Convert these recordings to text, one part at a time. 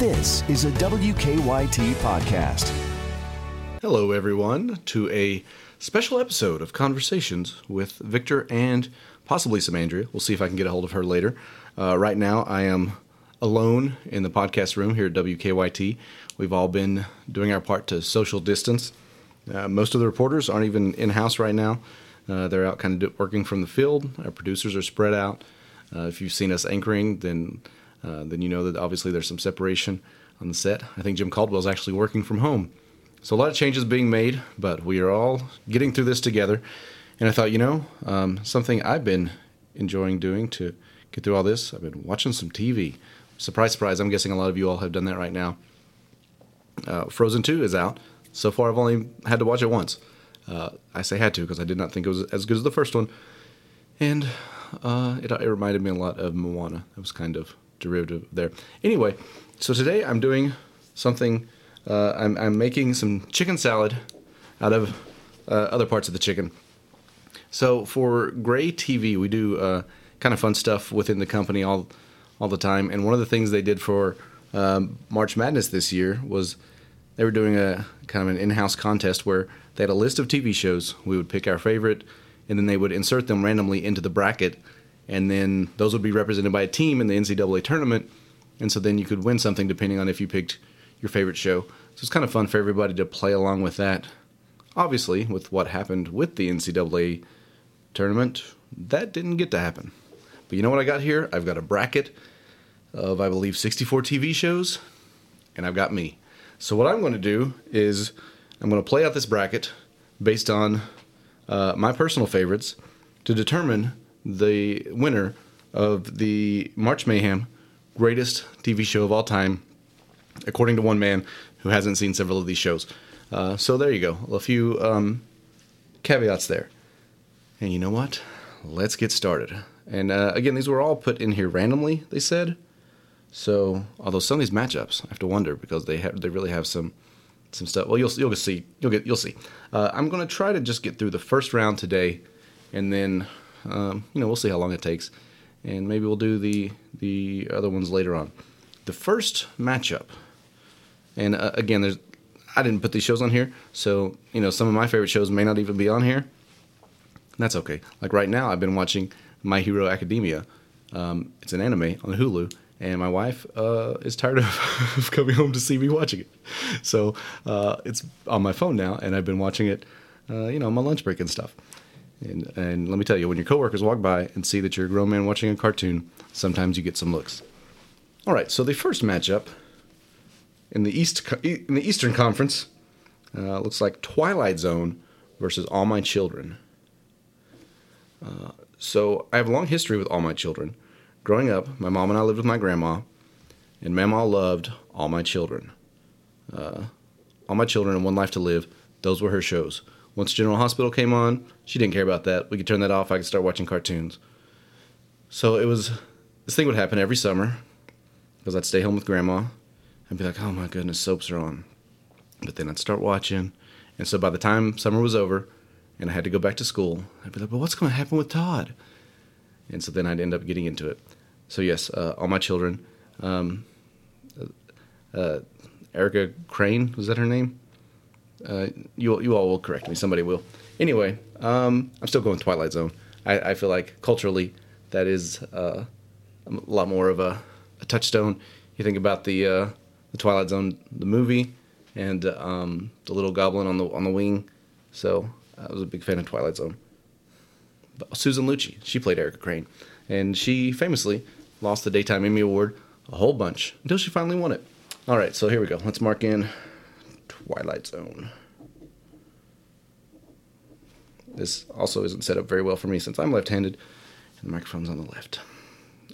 This is a WKYT podcast. Hello, everyone, to a special episode of Conversations with Victor and possibly some Andrea. We'll see if I can get a hold of her later. Uh, right now, I am alone in the podcast room here at WKYT. We've all been doing our part to social distance. Uh, most of the reporters aren't even in house right now. Uh, they're out kind of working from the field. Our producers are spread out. Uh, if you've seen us anchoring, then uh, then you know that obviously there's some separation on the set. I think Jim Caldwell's actually working from home. So a lot of changes being made, but we are all getting through this together. And I thought, you know, um, something I've been enjoying doing to get through all this, I've been watching some TV. Surprise, surprise, I'm guessing a lot of you all have done that right now. Uh, Frozen 2 is out. So far, I've only had to watch it once. Uh, I say had to because I did not think it was as good as the first one. And uh, it, it reminded me a lot of Moana. It was kind of derivative there. Anyway, so today I'm doing something. Uh, I'm, I'm making some chicken salad out of uh, other parts of the chicken. So for Gray TV, we do uh, kind of fun stuff within the company all all the time. And one of the things they did for um, March Madness this year was they were doing a kind of an in-house contest where they had a list of TV shows. We would pick our favorite, and then they would insert them randomly into the bracket and then those would be represented by a team in the NCAA tournament, and so then you could win something depending on if you picked your favorite show. So it's kind of fun for everybody to play along with that. Obviously, with what happened with the NCAA tournament, that didn't get to happen. But you know what I got here? I've got a bracket of, I believe, 64 TV shows, and I've got me. So what I'm going to do is I'm going to play out this bracket based on uh, my personal favorites to determine the winner of the March Mayhem greatest TV show of all time, according to one man who hasn't seen several of these shows. Uh, so there you go. A few um, caveats there. And you know what? Let's get started. And uh, again, these were all put in here randomly. They said. So, although some of these matchups, I have to wonder because they have they really have some some stuff. Well, you'll you'll see. You'll get you'll see. Uh, I'm going to try to just get through the first round today, and then um, you know, we'll see how long it takes, and maybe we'll do the the other ones later on. The first matchup, and uh, again, there's I didn't put these shows on here, so you know some of my favorite shows may not even be on here. That's okay. Like right now, I've been watching My Hero Academia. Um, it's an anime on Hulu, and my wife uh, is tired of, of, coming home to see me watching it. So uh, it's on my phone now, and I've been watching it, uh, you know, on my lunch break and stuff. And, and let me tell you, when your coworkers walk by and see that you're a grown man watching a cartoon, sometimes you get some looks. All right, so the first matchup in the East in the Eastern Conference uh, looks like Twilight Zone versus All My Children. Uh, so I have a long history with All My Children. Growing up, my mom and I lived with my grandma, and Mama loved All My Children. Uh, All My Children and One Life to Live. Those were her shows. Once General Hospital came on, she didn't care about that. We could turn that off. I could start watching cartoons. So it was this thing would happen every summer because I'd stay home with grandma. I'd be like, oh my goodness, soaps are on. But then I'd start watching. And so by the time summer was over and I had to go back to school, I'd be like, but what's going to happen with Todd? And so then I'd end up getting into it. So, yes, uh, all my children. Um, uh, Erica Crane, was that her name? Uh, you you all will correct me. Somebody will. Anyway, um, I'm still going Twilight Zone. I, I feel like culturally that is uh, a lot more of a, a, touchstone. You think about the uh, the Twilight Zone, the movie, and um, the little goblin on the on the wing. So I was a big fan of Twilight Zone. But Susan Lucci, she played Erica Crane, and she famously lost the Daytime Emmy Award a whole bunch until she finally won it. All right, so here we go. Let's mark in Twilight Zone. This also isn't set up very well for me since I'm left handed and the microphone's on the left.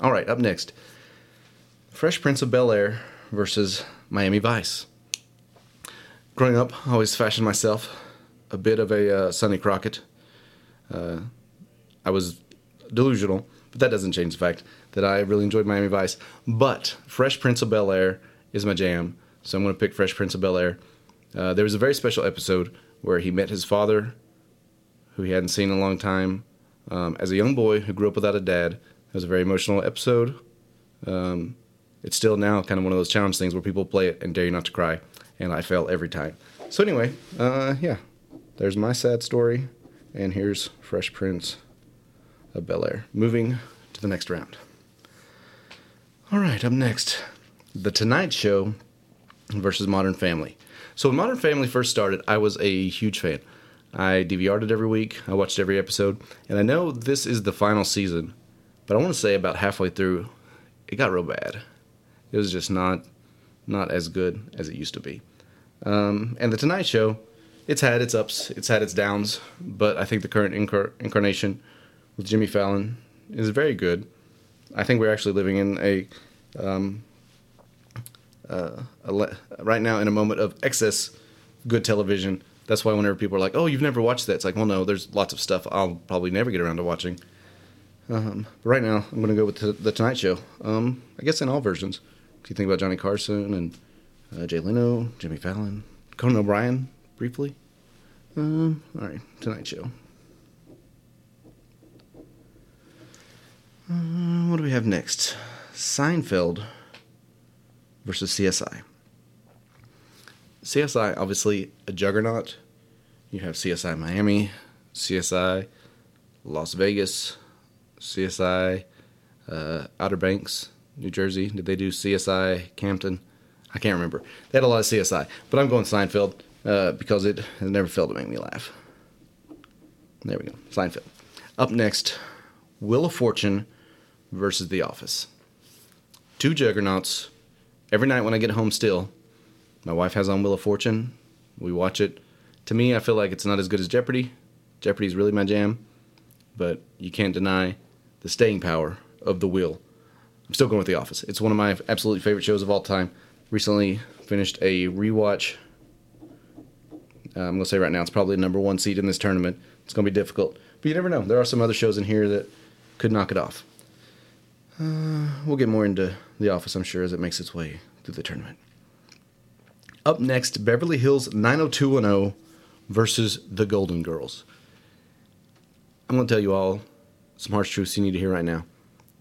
All right, up next Fresh Prince of Bel Air versus Miami Vice. Growing up, I always fashioned myself a bit of a uh, Sonny Crockett. Uh, I was delusional, but that doesn't change the fact that I really enjoyed Miami Vice. But Fresh Prince of Bel Air is my jam, so I'm going to pick Fresh Prince of Bel Air. Uh, there was a very special episode where he met his father, who he hadn't seen in a long time, um, as a young boy who grew up without a dad. It was a very emotional episode. Um, it's still now kind of one of those challenge things where people play it and dare you not to cry, and I fail every time. So anyway, uh, yeah, there's my sad story, and here's Fresh Prince of Bel Air. Moving to the next round. All right, up next, The Tonight Show versus Modern Family. So when Modern Family first started, I was a huge fan. I DVR'd it every week. I watched every episode, and I know this is the final season, but I want to say about halfway through, it got real bad. It was just not not as good as it used to be. Um, and the Tonight Show, it's had its ups, it's had its downs, but I think the current incar- incarnation with Jimmy Fallon is very good. I think we're actually living in a, um, uh, le- right now in a moment of excess good television. That's why whenever people are like, "Oh, you've never watched that," it's like, "Well, no, there's lots of stuff I'll probably never get around to watching." Um, but right now, I'm going to go with the, the Tonight Show. Um, I guess in all versions. If you think about Johnny Carson and uh, Jay Leno, Jimmy Fallon, Conan O'Brien, briefly. Um, all right, Tonight Show. Uh, what do we have next? Seinfeld versus CSI. CSI, obviously a juggernaut. You have CSI Miami, CSI Las Vegas, CSI uh, Outer Banks, New Jersey. Did they do CSI Campton? I can't remember. They had a lot of CSI, but I'm going Seinfeld uh, because it has never failed to make me laugh. There we go, Seinfeld. Up next, Wheel of Fortune versus The Office. Two juggernauts. Every night when I get home, still, my wife has on Wheel of Fortune. We watch it. To me, I feel like it's not as good as Jeopardy. Jeopardy is really my jam, but you can't deny the staying power of the wheel. I'm still going with The Office. It's one of my absolutely favorite shows of all time. Recently finished a rewatch. Uh, I'm going to say right now it's probably number one seed in this tournament. It's going to be difficult, but you never know. There are some other shows in here that could knock it off. Uh, we'll get more into The Office, I'm sure, as it makes its way through the tournament. Up next, Beverly Hills 90210 versus The Golden Girls. I'm going to tell you all some harsh truths you need to hear right now.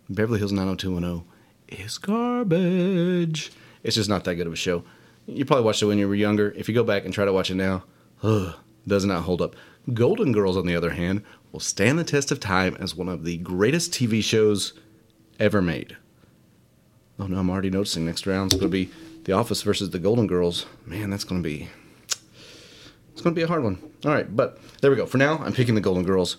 Beverly Hills 90210 is garbage. It's just not that good of a show. You probably watched it when you were younger. If you go back and try to watch it now, ugh, does not hold up. Golden Girls, on the other hand, will stand the test of time as one of the greatest TV shows ever made. Oh no, I'm already noticing next round's going to be The Office versus The Golden Girls. Man, that's going to be it's going to be a hard one. All right, but there we go. For now, I'm picking The Golden Girls.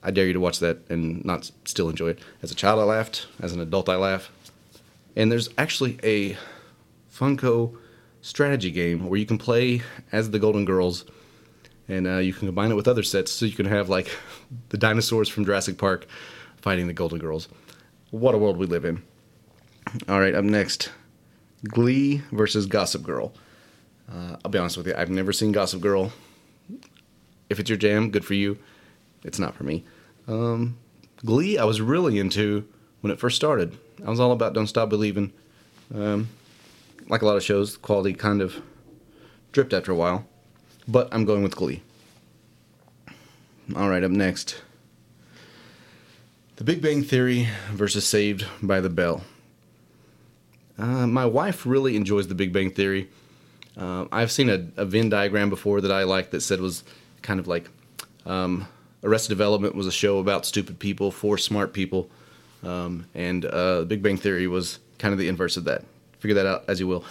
I dare you to watch that and not still enjoy it. As a child, I laughed. As an adult, I laugh. And there's actually a Funko strategy game where you can play as the Golden Girls, and uh, you can combine it with other sets, so you can have like the dinosaurs from Jurassic Park fighting the Golden Girls. What a world we live in! All right, up next, Glee versus Gossip Girl. Uh, I'll be honest with you, I've never seen Gossip Girl. If it's your jam, good for you. It's not for me. Um, Glee, I was really into when it first started. I was all about Don't Stop Believing. Um, like a lot of shows, quality kind of dripped after a while. But I'm going with Glee. All right, up next The Big Bang Theory versus Saved by the Bell. Uh, my wife really enjoys The Big Bang Theory. Uh, I've seen a, a, Venn diagram before that I liked that said was kind of like um, Arrested Development was a show about stupid people for smart people, um, and uh, the Big Bang Theory was kind of the inverse of that. Figure that out as you will.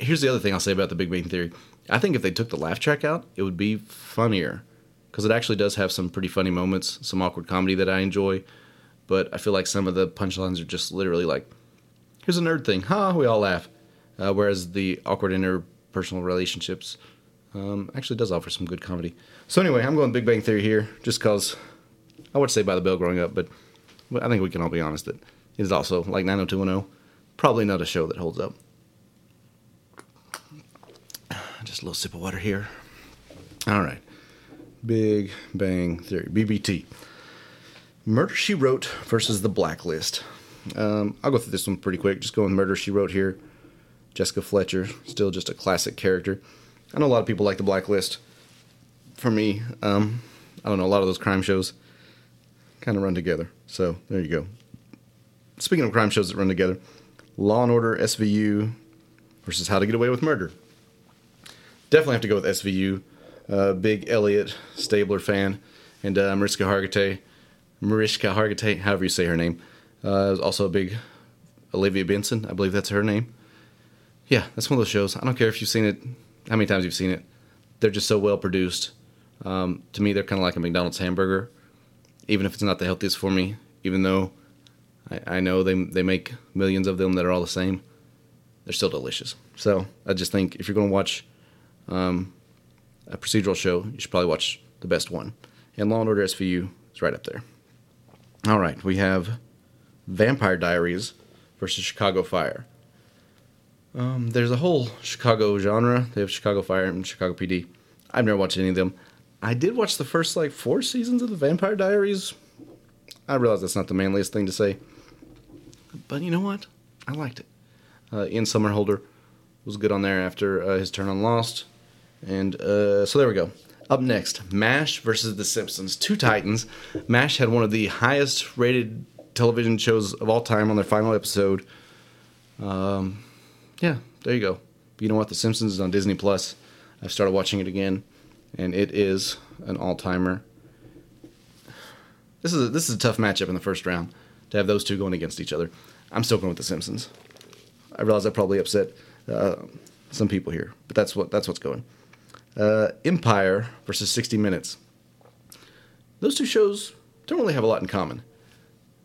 Here's the other thing I'll say about The Big Bang Theory. I think if they took the laugh track out, it would be funnier because it actually does have some pretty funny moments, some awkward comedy that I enjoy. But I feel like some of the punchlines are just literally like, "Here's a nerd thing, huh?" We all laugh. Uh, whereas the awkward interpersonal relationships um, actually does offer some good comedy. So anyway, I'm going Big Bang Theory here, just because I would say by the Bell growing up, but I think we can all be honest that it is also like 90210, probably not a show that holds up. Just a little sip of water here. All right, Big Bang Theory, BBT. Murder She Wrote versus The Blacklist. Um, I'll go through this one pretty quick. Just going Murder She Wrote here. Jessica Fletcher, still just a classic character. I know a lot of people like The Blacklist. For me, um, I don't know, a lot of those crime shows kind of run together. So there you go. Speaking of crime shows that run together, Law and Order SVU versus How to Get Away with Murder. Definitely have to go with SVU. Uh, big Elliot Stabler fan, and uh, Mariska Hargitay, Mariska Hargitay, however you say her name, uh, also a big Olivia Benson. I believe that's her name. Yeah, that's one of those shows. I don't care if you've seen it, how many times you've seen it. They're just so well produced. Um, to me, they're kind of like a McDonald's hamburger, even if it's not the healthiest for me. Even though I, I know they they make millions of them that are all the same, they're still delicious. So I just think if you're going to watch um, a procedural show, you should probably watch the best one. And Law and Order SVU is right up there. All right, we have Vampire Diaries versus Chicago Fire. Um, there's a whole Chicago genre. They have Chicago Fire and Chicago PD. I've never watched any of them. I did watch the first like four seasons of the Vampire Diaries. I realize that's not the manliest thing to say, but you know what? I liked it. Uh, Ian Somerhalder was good on there after uh, his turn on Lost, and uh, so there we go. Up next, MASH versus The Simpsons. Two Titans. MASH had one of the highest rated television shows of all time on their final episode. Um, yeah, there you go. But you know what? The Simpsons is on Disney Plus. I've started watching it again, and it is an all timer. This is a, this is a tough matchup in the first round to have those two going against each other. I'm still going with The Simpsons. I realize I probably upset uh, some people here, but that's what that's what's going. Uh, Empire versus 60 Minutes. Those two shows don't really have a lot in common.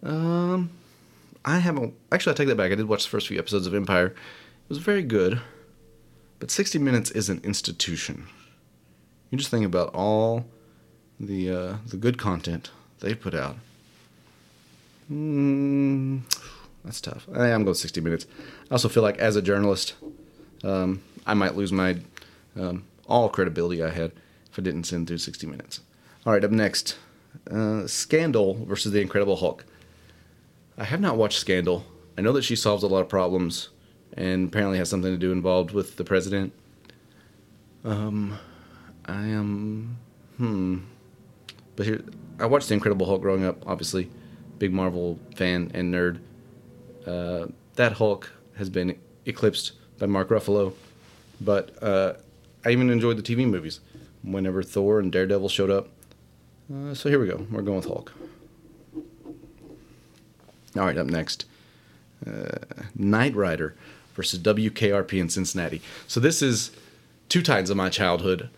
Um, I haven't actually. I take that back. I did watch the first few episodes of Empire. It was very good, but 60 Minutes is an institution. You just think about all the uh, the good content they put out. Mm, that's tough. I, am going 60 Minutes. I also feel like as a journalist, um, I might lose my um, all credibility I had if I didn't send through 60 Minutes. All right, up next, uh, Scandal versus the Incredible Hulk. I have not watched Scandal. I know that she solves a lot of problems and apparently has something to do involved with the president. Um, I am hmm. But here, I watched The Incredible Hulk growing up. Obviously, big Marvel fan and nerd. Uh, that Hulk has been eclipsed by Mark Ruffalo, but uh, I even enjoyed the TV movies whenever Thor and Daredevil showed up. Uh, so here we go. We're going with Hulk. All right, up next, uh, Knight Rider versus WKRP in Cincinnati. So this is two times of my childhood,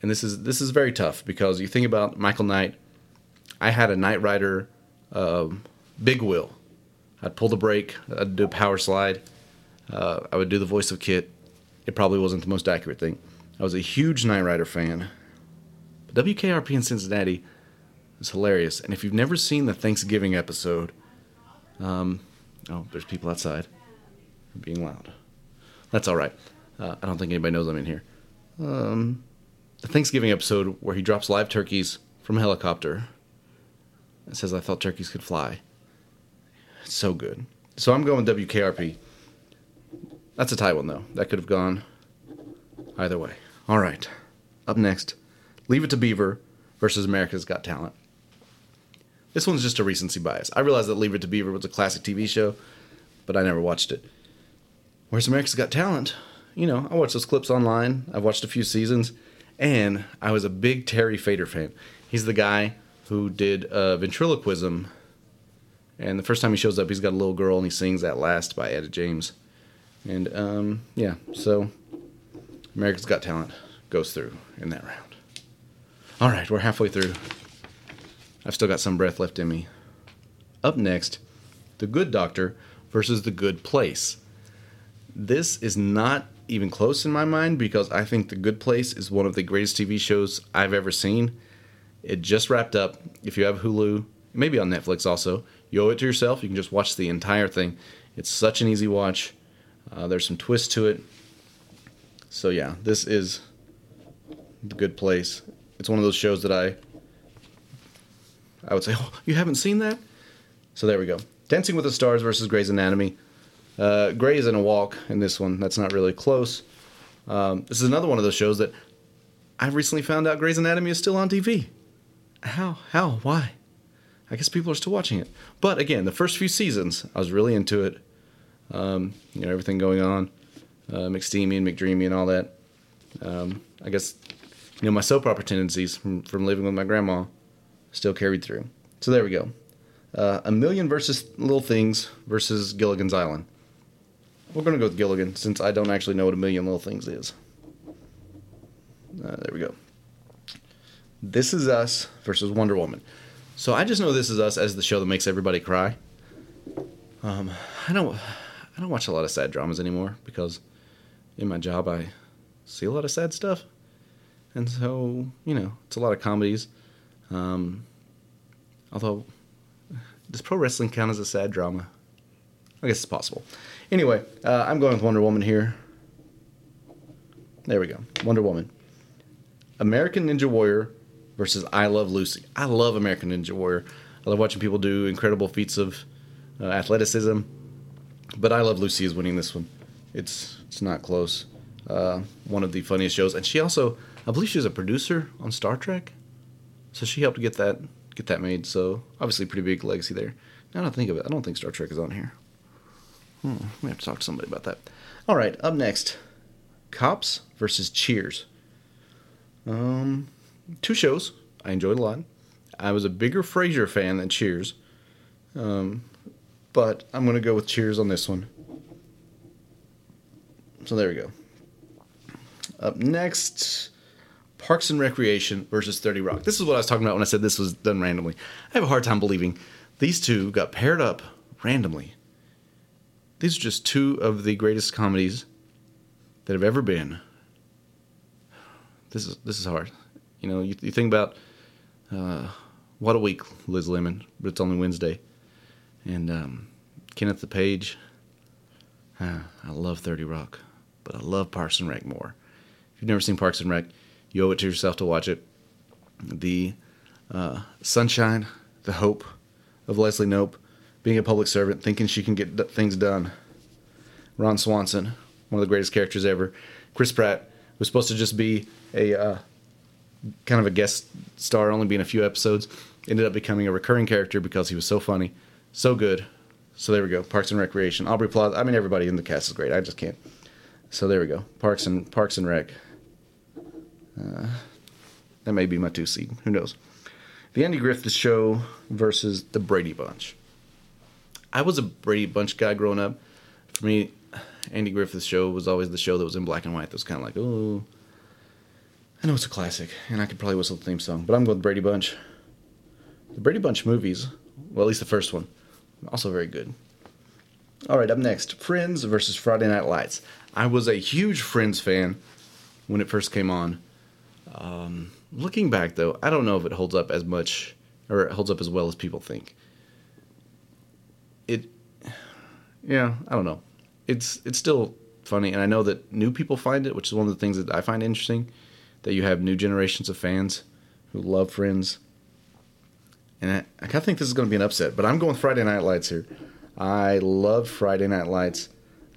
and this is this is very tough because you think about Michael Knight. I had a Knight Rider um, big wheel. I'd pull the brake. I'd do a power slide. Uh, I would do the voice of KITT. It probably wasn't the most accurate thing. I was a huge Knight Rider fan. But WKRP in Cincinnati is hilarious. And if you've never seen the Thanksgiving episode, um, oh, there's people outside being loud. That's all right. Uh, I don't think anybody knows I'm in here. Um, the Thanksgiving episode where he drops live turkeys from a helicopter. It says, I thought turkeys could fly. It's so good. So I'm going WKRP. That's a tie one, though. That could have gone either way. All right. Up next, Leave It to Beaver versus America's Got Talent. This one's just a recency bias. I realized that Leave It to Beaver was a classic TV show, but I never watched it. Whereas America's Got Talent, you know, I watched those clips online. I've watched a few seasons, and I was a big Terry Fator fan. He's the guy who did uh, ventriloquism, and the first time he shows up, he's got a little girl and he sings "At Last" by Etta James, and um, yeah, so America's Got Talent goes through in that round. All right, we're halfway through. I've still got some breath left in me. Up next, The Good Doctor versus The Good Place. This is not even close in my mind because I think The Good Place is one of the greatest TV shows I've ever seen. It just wrapped up. If you have Hulu, maybe on Netflix also, you owe it to yourself. You can just watch the entire thing. It's such an easy watch. Uh, there's some twist to it. So yeah, this is The Good Place. It's one of those shows that I I would say, oh, you haven't seen that? So there we go. Dancing with the Stars versus Grey's Anatomy. Uh, Grey's in a walk in this one. That's not really close. Um, this is another one of those shows that I recently found out Grey's Anatomy is still on TV. How? How? Why? I guess people are still watching it. But again, the first few seasons, I was really into it. Um, you know everything going on, uh, McSteamy and McDreamy and all that. Um, I guess you know my soap opera tendencies from, from living with my grandma still carried through. So there we go. Uh, a million versus little things versus Gilligan's Island. We're gonna go with Gilligan since I don't actually know what a million little things is. Uh, there we go. This is Us versus Wonder Woman. So I just know This Is Us as the show that makes everybody cry. Um, I don't, I don't watch a lot of sad dramas anymore because in my job I see a lot of sad stuff, and so you know it's a lot of comedies. Um, although, does pro wrestling count as a sad drama? I guess it's possible. Anyway, uh, I'm going with Wonder Woman here. There we go, Wonder Woman. American Ninja Warrior versus I Love Lucy. I love American Ninja Warrior. I love watching people do incredible feats of uh, athleticism. But I Love Lucy is winning this one. It's it's not close. Uh, one of the funniest shows, and she also, I believe, she was a producer on Star Trek, so she helped get that get that made. So obviously, pretty big legacy there. Now I think of it, I don't think Star Trek is on here. Hmm, we have to talk to somebody about that. All right, up next, Cops versus Cheers. Um, two shows I enjoyed a lot. I was a bigger Frasier fan than Cheers, um, but I'm going to go with Cheers on this one. So there we go. Up next, Parks and Recreation versus 30 Rock. This is what I was talking about when I said this was done randomly. I have a hard time believing these two got paired up randomly. These are just two of the greatest comedies that have ever been. This is this is hard. You know, you, you think about uh, what a week, Liz Lemon, but it's only Wednesday, and um, Kenneth the Page. I love Thirty Rock, but I love Parks and Rec more. If you've never seen Parks and Rec, you owe it to yourself to watch it. The uh, sunshine, the hope of Leslie Knope, being a public servant, thinking she can get d- things done. Ron Swanson, one of the greatest characters ever. Chris Pratt was supposed to just be a uh, kind of a guest star, only being a few episodes. Ended up becoming a recurring character because he was so funny, so good. So there we go. Parks and Recreation. Aubrey Plaza. I mean, everybody in the cast is great. I just can't. So there we go. Parks and Parks and Rec. Uh, that may be my two seed. Who knows? The Andy Griffith Show versus the Brady Bunch. I was a Brady Bunch guy growing up. For me, Andy Griffith's show was always the show that was in black and white. That was kind of like, oh, I know it's a classic, and I could probably whistle the theme song, but I'm going with Brady Bunch. The Brady Bunch movies, well, at least the first one, also very good. All right, up next Friends versus Friday Night Lights. I was a huge Friends fan when it first came on. Um, looking back, though, I don't know if it holds up as much or it holds up as well as people think. It, yeah, I don't know. It's it's still funny, and I know that new people find it, which is one of the things that I find interesting that you have new generations of fans who love Friends. And I, I kind of think this is going to be an upset, but I'm going with Friday Night Lights here. I love Friday Night Lights.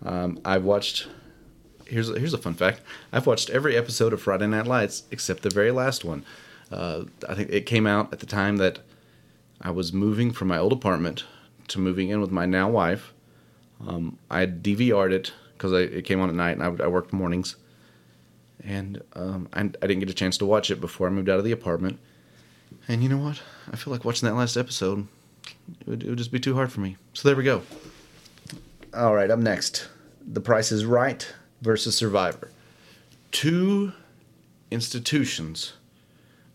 Um, I've watched. Here's a, here's a fun fact. I've watched every episode of Friday Night Lights except the very last one. Uh, I think it came out at the time that I was moving from my old apartment to moving in with my now wife. Um, I DVR'd it because it came on at night and I, I worked mornings and um, I, I, didn't get a chance to watch it before I moved out of the apartment. And you know what? I feel like watching that last episode, it would, it would just be too hard for me. So there we go. All right, up next The Price is Right versus Survivor. Two institutions.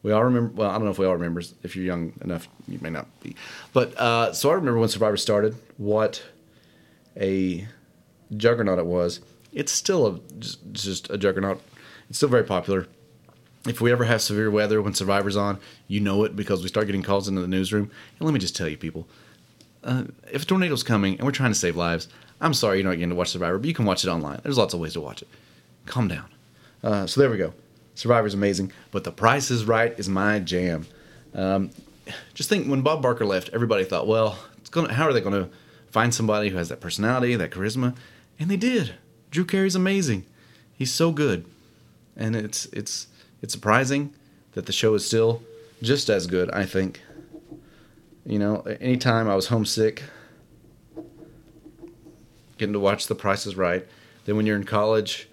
We all remember, well, I don't know if we all remember. If you're young enough, you may not be. But uh, so I remember when Survivor started, what a juggernaut it was. It's still a, just, just a juggernaut it's still very popular. If we ever have severe weather when Survivor's on, you know it because we start getting calls into the newsroom. And let me just tell you, people, uh, if a tornado's coming and we're trying to save lives, I'm sorry you're not getting to watch Survivor, but you can watch it online. There's lots of ways to watch it. Calm down. Uh, so there we go. Survivor's amazing, but The Price is Right is my jam. Um, just think when Bob Barker left, everybody thought, well, gonna, how are they going to find somebody who has that personality, that charisma? And they did. Drew Carey's amazing. He's so good and it's it's it's surprising that the show is still just as good. I think. You know, anytime I was homesick, getting to watch The Price is Right. Then when you're in college,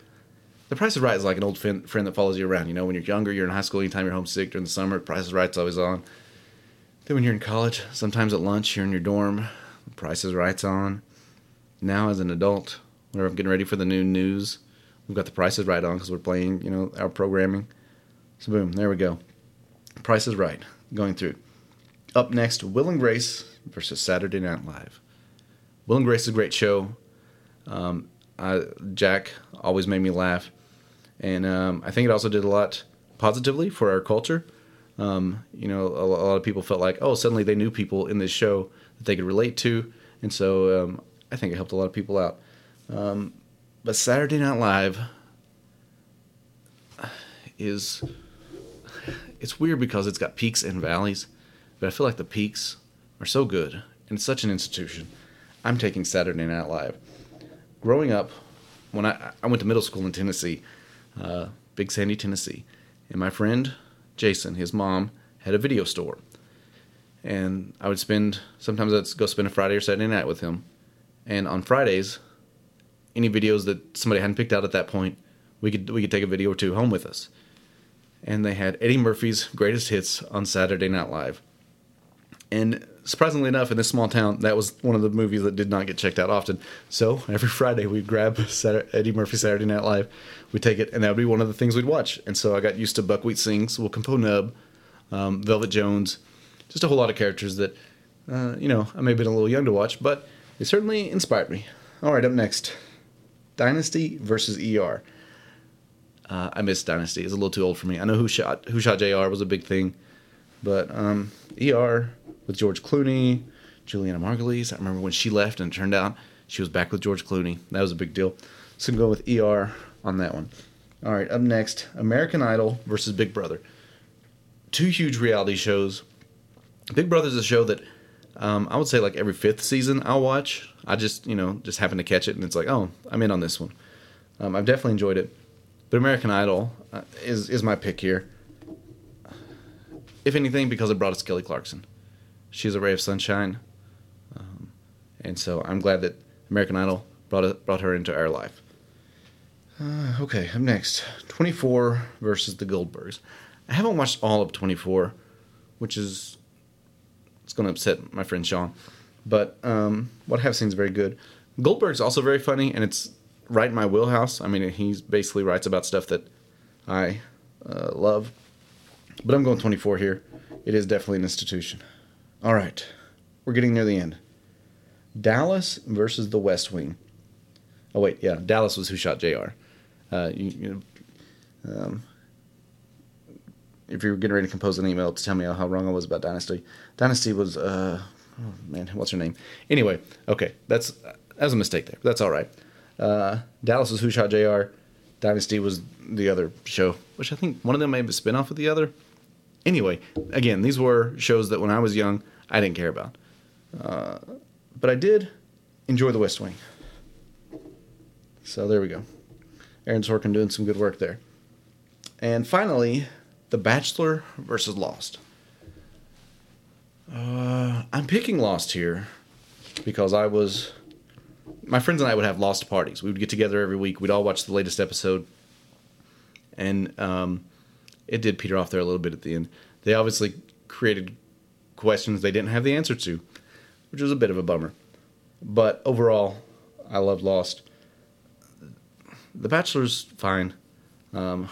The Price is Right is like an old fin- friend that follows you around. You know, when you're younger, you're in high school, anytime you're homesick during the summer, Price is Right's always on. Then when you're in college, sometimes at lunch, you're in your dorm, The Price is Right's on. Now as an adult, whenever I'm getting ready for the new news, we've got The Price is Right on because we're playing, you know, our programming. So boom, there we go. Price is Right, going through. Up next, Will and Grace versus Saturday Night Live. Will and Grace is a great show. Um, I, Jack always made me laugh, and um, I think it also did a lot positively for our culture. Um, you know, a, a, lot of people felt like, oh, suddenly they knew people in this show that they could relate to, and so um, I think it helped a lot of people out. Um, but Saturday Night Live is it's weird because it's got peaks and valleys, but I feel like the peaks are so good and it's such an institution. I'm taking Saturday Night Live. Growing up, when I I went to middle school in Tennessee, uh, Big Sandy, Tennessee, and my friend Jason, his mom, had a video store, and I would spend sometimes I'd go spend a Friday or Saturday night with him, and on Fridays, any videos that somebody hadn't picked out at that point, we could we could take a video or two home with us, and they had Eddie Murphy's greatest hits on Saturday Night Live, and surprisingly enough, in this small town, that was one of the movies that did not get checked out often. So every Friday we'd grab Saturday, Eddie Murphy Saturday Night Live, we'd take it, and that would be one of the things we'd watch. And so I got used to Buckwheat Sings, Willcombe Nub, um, Velvet Jones, just a whole lot of characters that, uh, you know, I may have been a little young to watch, but it certainly inspired me. All right, up next, Dynasty versus ER. Uh, I miss Dynasty. It's a little too old for me. I know Who Shot Who Shot J.R. was a big thing, but um, ER with George Clooney, Julianna Margulies. I remember when she left and it turned out she was back with George Clooney. That was a big deal. So I'm going go with ER on that one. All right, up next American Idol versus Big Brother. Two huge reality shows. Big Brother is a show that um, I would say like every fifth season I'll watch. I just, you know, just happen to catch it and it's like, oh, I'm in on this one. Um, I've definitely enjoyed it. But American Idol uh, is, is my pick here. If anything, because it brought us Kelly Clarkson she's a ray of sunshine, um, and so I'm glad that American Idol brought it, brought her into our life. Uh, okay, up next, 24 versus the Goldbergs. I haven't watched all of 24, which is it's going to upset my friend Sean, but um, what I have seen is very good. Goldberg's also very funny, and it's right in my wheelhouse. I mean, he basically writes about stuff that I uh, love. But I'm going 24 here. It is definitely an institution. All right, we're getting near the end. Dallas versus the West Wing. Oh wait, yeah, Dallas was who shot J.R. Uh, you, you know, um, if you're getting ready to compose an email to tell me how wrong I was about Dynasty, Dynasty was uh, oh man, what's her name? Anyway, okay, that's that was a mistake there. that's all right. Uh, Dallas was who J.R. Dynasty was the other show, which I think one of them may have a spinoff of the other. Anyway, again, these were shows that when I was young I didn't care about. Uh, but I did enjoy The West Wing. So there we go. Aaron Sorkin doing some good work there. And finally, The Bachelor versus Lost. Uh, I'm picking Lost here because I was. My friends and I would have Lost parties. We would get together every week. We'd all watch the latest episode. And um, it did peter off there a little bit at the end. They obviously created questions they didn't have the answer to, which was a bit of a bummer. But overall, I love Lost. The Bachelor's fine. Um,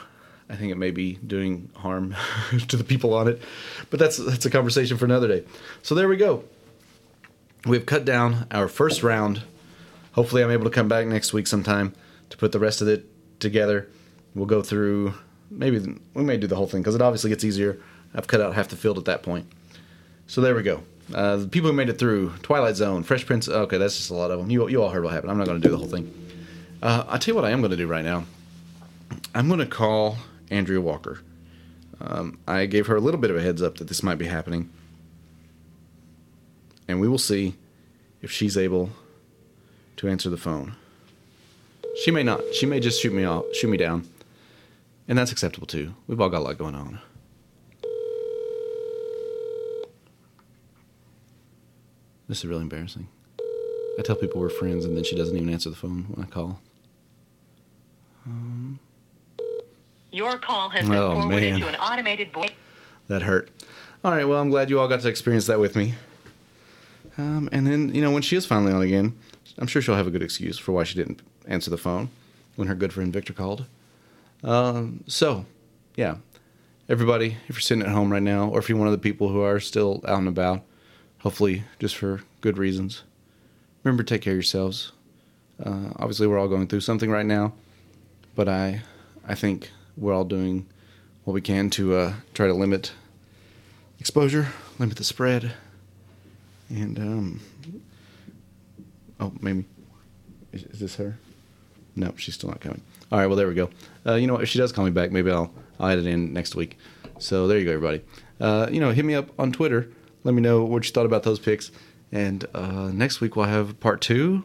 I think it may be doing harm to the people on it, but that's that's a conversation for another day. So there we go. We've cut down our first round. Hopefully, I'm able to come back next week sometime to put the rest of it together. We'll go through. Maybe we may do the whole thing because it obviously gets easier. I've cut out half the field at that point. So there we go. Uh, the people who made it through Twilight Zone, Fresh Prince. Okay, that's just a lot of them. You, you all heard what happened. I'm not going to do the whole thing. Uh, I'll tell you what I am going to do right now. I'm going to call Andrea Walker. Um, I gave her a little bit of a heads up that this might be happening. And we will see if she's able to answer the phone. She may not. She may just shoot me off, shoot me down. And that's acceptable too. We've all got a lot going on. This is really embarrassing. I tell people we're friends, and then she doesn't even answer the phone when I call. Um. Your call has been Oh, forwarded man. to an automated voice. That hurt. All right, well, I'm glad you all got to experience that with me. Um, and then, you know, when she is finally on again, I'm sure she'll have a good excuse for why she didn't answer the phone when her good friend Victor called. Um, so, yeah, everybody, if you're sitting at home right now, or if you're one of the people who are still out and about, hopefully just for good reasons, remember to take care of yourselves. Uh, obviously, we're all going through something right now, but I, I think we're all doing what we can to uh, try to limit exposure, limit the spread, and um, oh, maybe is, is this her? No, she's still not coming. All right, well there we go. Uh, you know what? If she does call me back, maybe I'll I'll add it in next week. So there you go, everybody. Uh, you know, hit me up on Twitter. Let me know what you thought about those picks. And uh, next week we'll have part two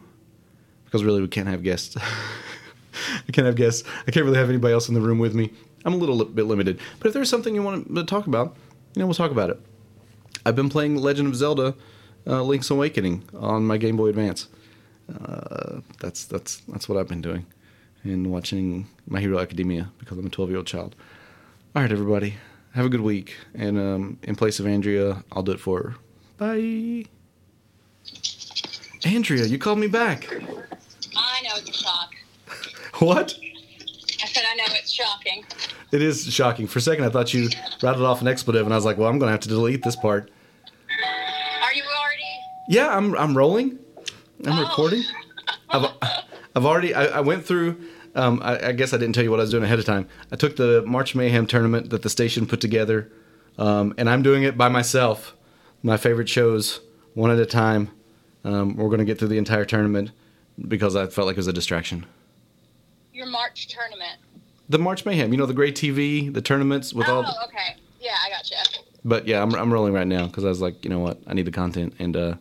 because really we can't have guests. I can't have guests. I can't really have anybody else in the room with me. I'm a little li- bit limited. But if there's something you want to talk about, you know, we'll talk about it. I've been playing Legend of Zelda: uh, Link's Awakening on my Game Boy Advance. Uh, that's that's that's what I've been doing, and watching My Hero Academia because I'm a 12 year old child. All right, everybody, have a good week. And um, in place of Andrea, I'll do it for her. Bye. Andrea, you called me back. I know it's a shock. What? I said I know it's shocking. It is shocking. For a second, I thought you rattled off an expletive, and I was like, "Well, I'm going to have to delete this part." Are you already? Yeah, I'm. I'm rolling. I'm Oh. recording. I've. I've already. I, I went through. Um, I, I guess I didn't tell you what I was doing ahead of time. I took the March Mayhem tournament that the station put together, um, and I'm doing it by myself. My favorite shows, one at a time. Um, we're going to get through the entire tournament because I felt like it was a distraction. Your March tournament. The March Mayhem, you know, the great TV, the tournaments with all. oh, The, okay. Yeah, I got gotcha. but yeah, I'm, I'm rolling right now because I was like, you know what, I need the content, and uh,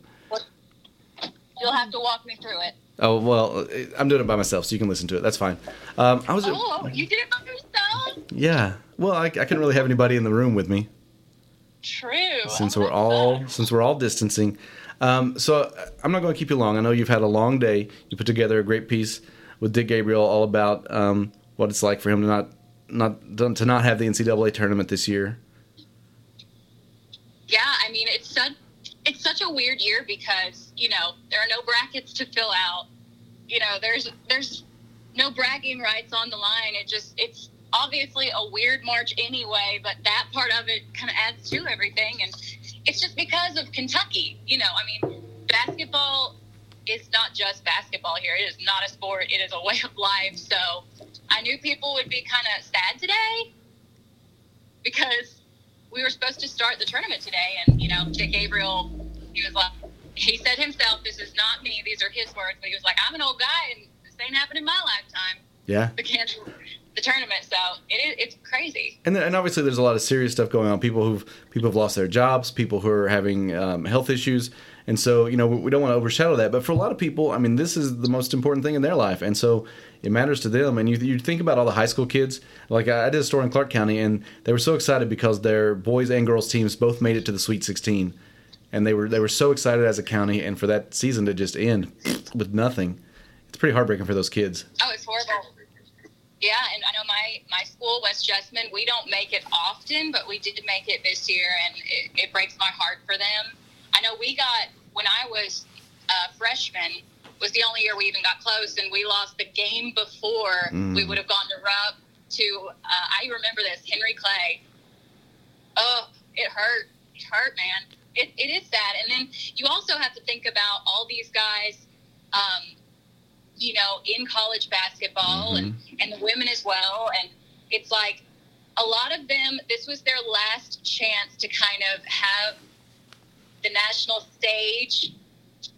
You'll have to walk me through it. Oh well, I'm doing it by myself, so you can listen to it. That's fine. Um, I was, Oh, you did it by yourself? yeah. Well, I, I couldn't really have anybody in the room with me True. since we're all since we're all distancing. Um, so uh, I'm not going to keep you long. I know you've had a long day. You put together a great piece with Dick Gabriel, all about um, what it's like for him to not not to not have the NCAA tournament this year. Yeah, I mean it's such it's such a weird year because you know there are no brackets to fill out. You know, there's there's no bragging rights on the line. It just it's obviously a weird March anyway, but that part of it kind of adds to everything, and it's just because of Kentucky. You know, I mean, basketball is not just basketball here. It is not a sport. It is a way of life. So I knew people would be kind of sad today because we were supposed to start the tournament today, and you know, Dick Gabriel, he was like, he said himself, "This is not me. These are his words." But he was like, "I'm an old guy, and this ain't happened in my lifetime." Yeah. The the tournament, so it is it's crazy. And, then, and obviously, there's a lot of serious stuff going on. People who've people have lost their jobs, people who are having um, health issues, and so you know we, we don't want to overshadow that. But for a lot of people, I mean, this is the most important thing in their life, and so it matters to them. And you you think about all the high school kids. Like I, I did a story in Clark County, and they were so excited because their boys and girls teams both made it to the Sweet 16, and they were they were so excited as a county, and for that season to just end with nothing, it's pretty heartbreaking for those kids. Oh, it's horrible. Yeah, and I know my my school, West Jessamine, we don't make it often, but we did make it this year, and it, it breaks my heart for them. I know we got when I was a freshman was the only year we even got close, and we lost the game before we would have gone to Rupp. To uh, I remember this Henry Clay. Oh, it hurt. It hurt, man. It, it is sad, and then you also have to think about all these guys. Um, you know, in college basketball and, and the women as well. And it's like a lot of them, this was their last chance to kind of have the national stage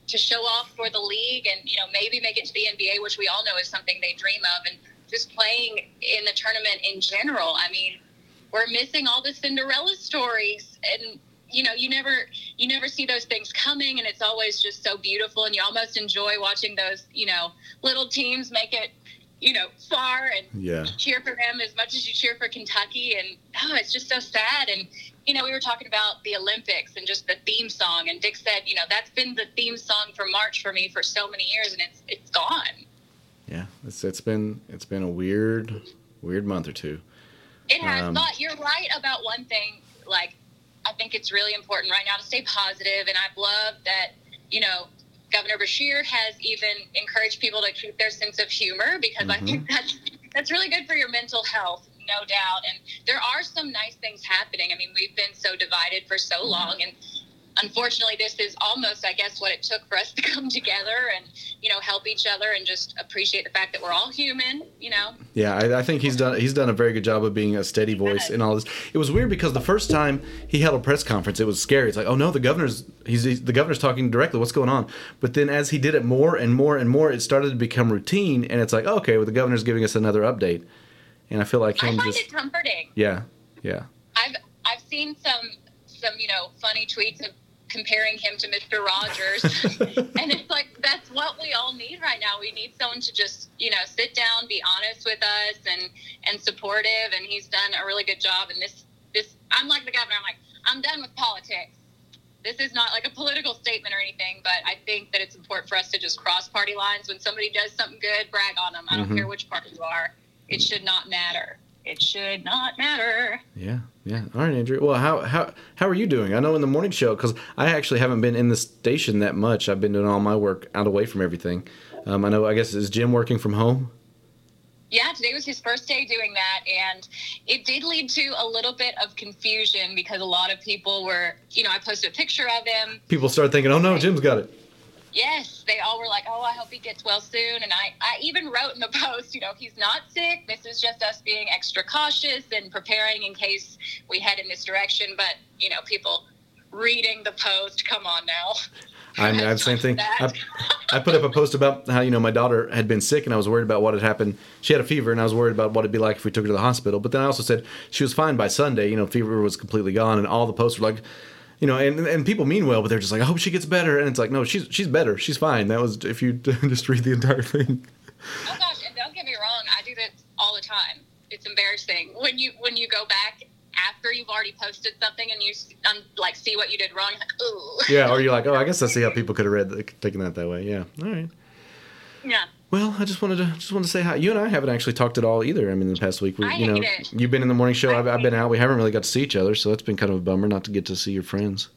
to show off for the league and, you know, maybe make it to the NBA, which we all know is something they dream of. And just playing in the tournament in general, I mean, we're missing all the Cinderella stories and you know you never you never see those things coming and it's always just so beautiful and you almost enjoy watching those you know little teams make it you know, far and Yeah. cheer for them as much as you cheer for Kentucky. And oh, it's just so sad. And, you know, we were talking about the Olympics and just the theme song. And Dick said, you know, that's been the theme song for March for me for so many years and it's, it's gone. Yeah, it's it's been it's been a weird weird month or two. It has, Um, but you're right about one thing. Like, I think it's really important right now to stay positive, and I've loved that. You know, Governor Beshear has even encouraged people to keep their sense of humor because I mm-hmm. think that's that's really good for your mental health, no doubt. And there are some nice things happening. I mean, we've been so divided for so mm-hmm. long, and unfortunately, this is almost, I guess, what it took for us to come together and you know help each other and just appreciate the fact that we're all human. You know. Yeah, I, I think he's done he's done a very good job of being a steady voice in all this. It was weird because the first time he held a press conference, it was scary. It's like, oh no, the governor's he's, he's the governor's talking directly. What's going on? But then as he did it more and more and more, it started to become routine, and it's like, oh, okay, well the governor's giving us another update, and I feel like I find just it comforting. yeah, yeah, I've I've seen some some you know funny tweets of comparing him to Mr. Rogers, and it's like that's what we all need right now. We need someone to just you know sit down, be honest with us, and and supportive. And he's done a really good job. And this this I'm like the governor. I'm like I'm done with politics. This is not like a political statement or anything, but I think that it's important for us to just cross party lines. When somebody does something good, brag on them. I don't mm-hmm. care which party you are. It should not matter. It should not matter. yeah, yeah. All right, Andrew. Well, how how how are you doing? I know in the morning show because I actually haven't been in the station that much. I've been doing all my work out away from everything. Um, I know. I guess is Jim working from home? Yeah, today was his first day doing that, and it did lead to a little bit of confusion because a lot of people were, you know, I posted a picture of him. People start thinking, oh no, Jim's got it. Yes, they all were like, "Oh, I hope he gets well soon." And I, I even wrote in the post, you know, he's not sick. This is just us being extra cautious and preparing in case we head in this direction. But you know, people reading the post, come on now. I mean, I have the same thing. I, I put up a post about how you know my daughter had been sick and I was worried about what had happened. She had a fever and I was worried about what it'd be like if we took her to the hospital. But then I also said she was fine by Sunday. You know, fever was completely gone, and all the posts were like, you know, and and people mean well, but they're just like, I hope she gets better, and it's like, no, she's she's better, she's fine. That was if you just read the entire thing. Oh gosh, and don't get me wrong, I do this all the time. It's embarrassing when you when you go back after you've already posted something and you um, like see what you did wrong. Like, ooh, Yeah, or you're like, oh, I guess I see how people could have read the, taken that that way. Yeah, all right. yeah. Well, I just wanted to just wanted to say hi. You and I haven't actually talked at all either. I mean, the past week, we, I you know, it. you've been in the morning show. I've, I've been out. We haven't really got to see each other, so that's been kind of a bummer not to get to see your friends.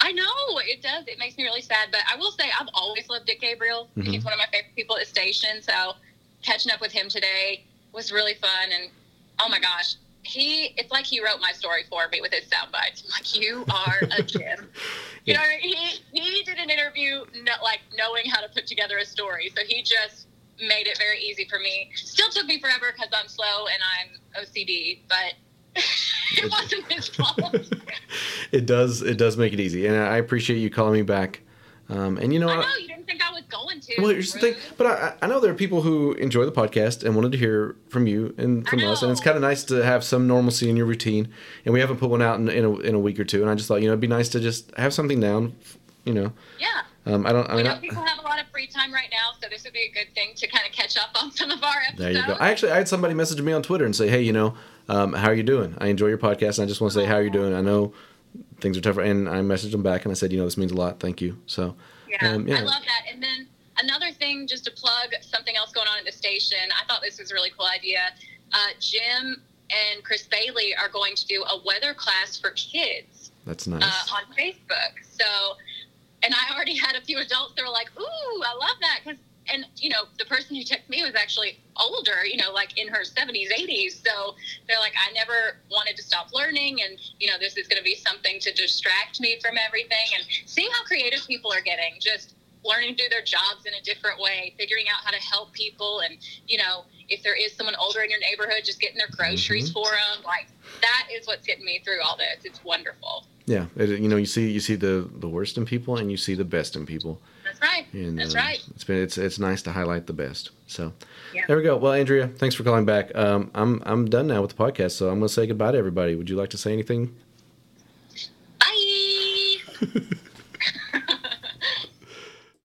I know it does. It makes me really sad, but I will say I've always loved Dick Gabriel. Mm-hmm. He's one of my favorite people at the station. So catching up with him today was really fun. And oh my gosh, he it's like he wrote my story for me with his sound bites. I'm like, you are a gem. You know, he he did an interview not like knowing how to put together a story. So he just made it very easy for me. Still took me forever because I'm slow and I'm OCD, but it wasn't his fault. It does it does make it easy, and I appreciate you calling me back. Um, and you know, I know you didn't think I was going to. well, here's the thing. But I, I know there are people who enjoy the podcast and wanted to hear from you and from us, and it's kind of nice to have some normalcy in your routine. And we haven't put one out in, in, a, in a week or two, and I just thought you know it'd be nice to just have something down. You know, Yeah. um, I don't. I mean, know people have a lot of free time right now, so this would be a good thing to kind of catch up on some of our episodes. There you go. I actually I had somebody message me on Twitter and say, "Hey, you know, um, how are you doing? I enjoy your podcast, and I just want to say how are you're doing. I know things are tougher. And I messaged them back and I said, "You know, this means a lot. Thank you." So, yeah, um, yeah. I love that. And then another thing, just to plug something else going on at the station. I thought this was a really cool idea. Uh, Jim and Chris Bailey are going to do a weather class for kids that's nice. uh, on Facebook. So, and I already had a few adults that were like, "Ooh, I love that," because and you know the person who texted me was actually older, you know, like in her seventies, eighties. So they're like, "I never wanted to stop learning, and you know, this is going to be something to distract me from everything." And seeing how creative people are getting, just learning to do their jobs in a different way, figuring out how to help people, and you know, if there is someone older in your neighborhood, just getting their groceries mm-hmm. for them. Like that is what's getting me through all this. It's wonderful. yeah, it, you know, you see you see the the worst in people and you see the best in people. That's right. And, That's uh, right. It's been it's it's nice to highlight the best. So Yeah. there we go. Well, Andrea, thanks for calling back. Um, I'm I'm done now with the podcast, so I'm going to say goodbye to everybody. Would you like to say anything? Bye.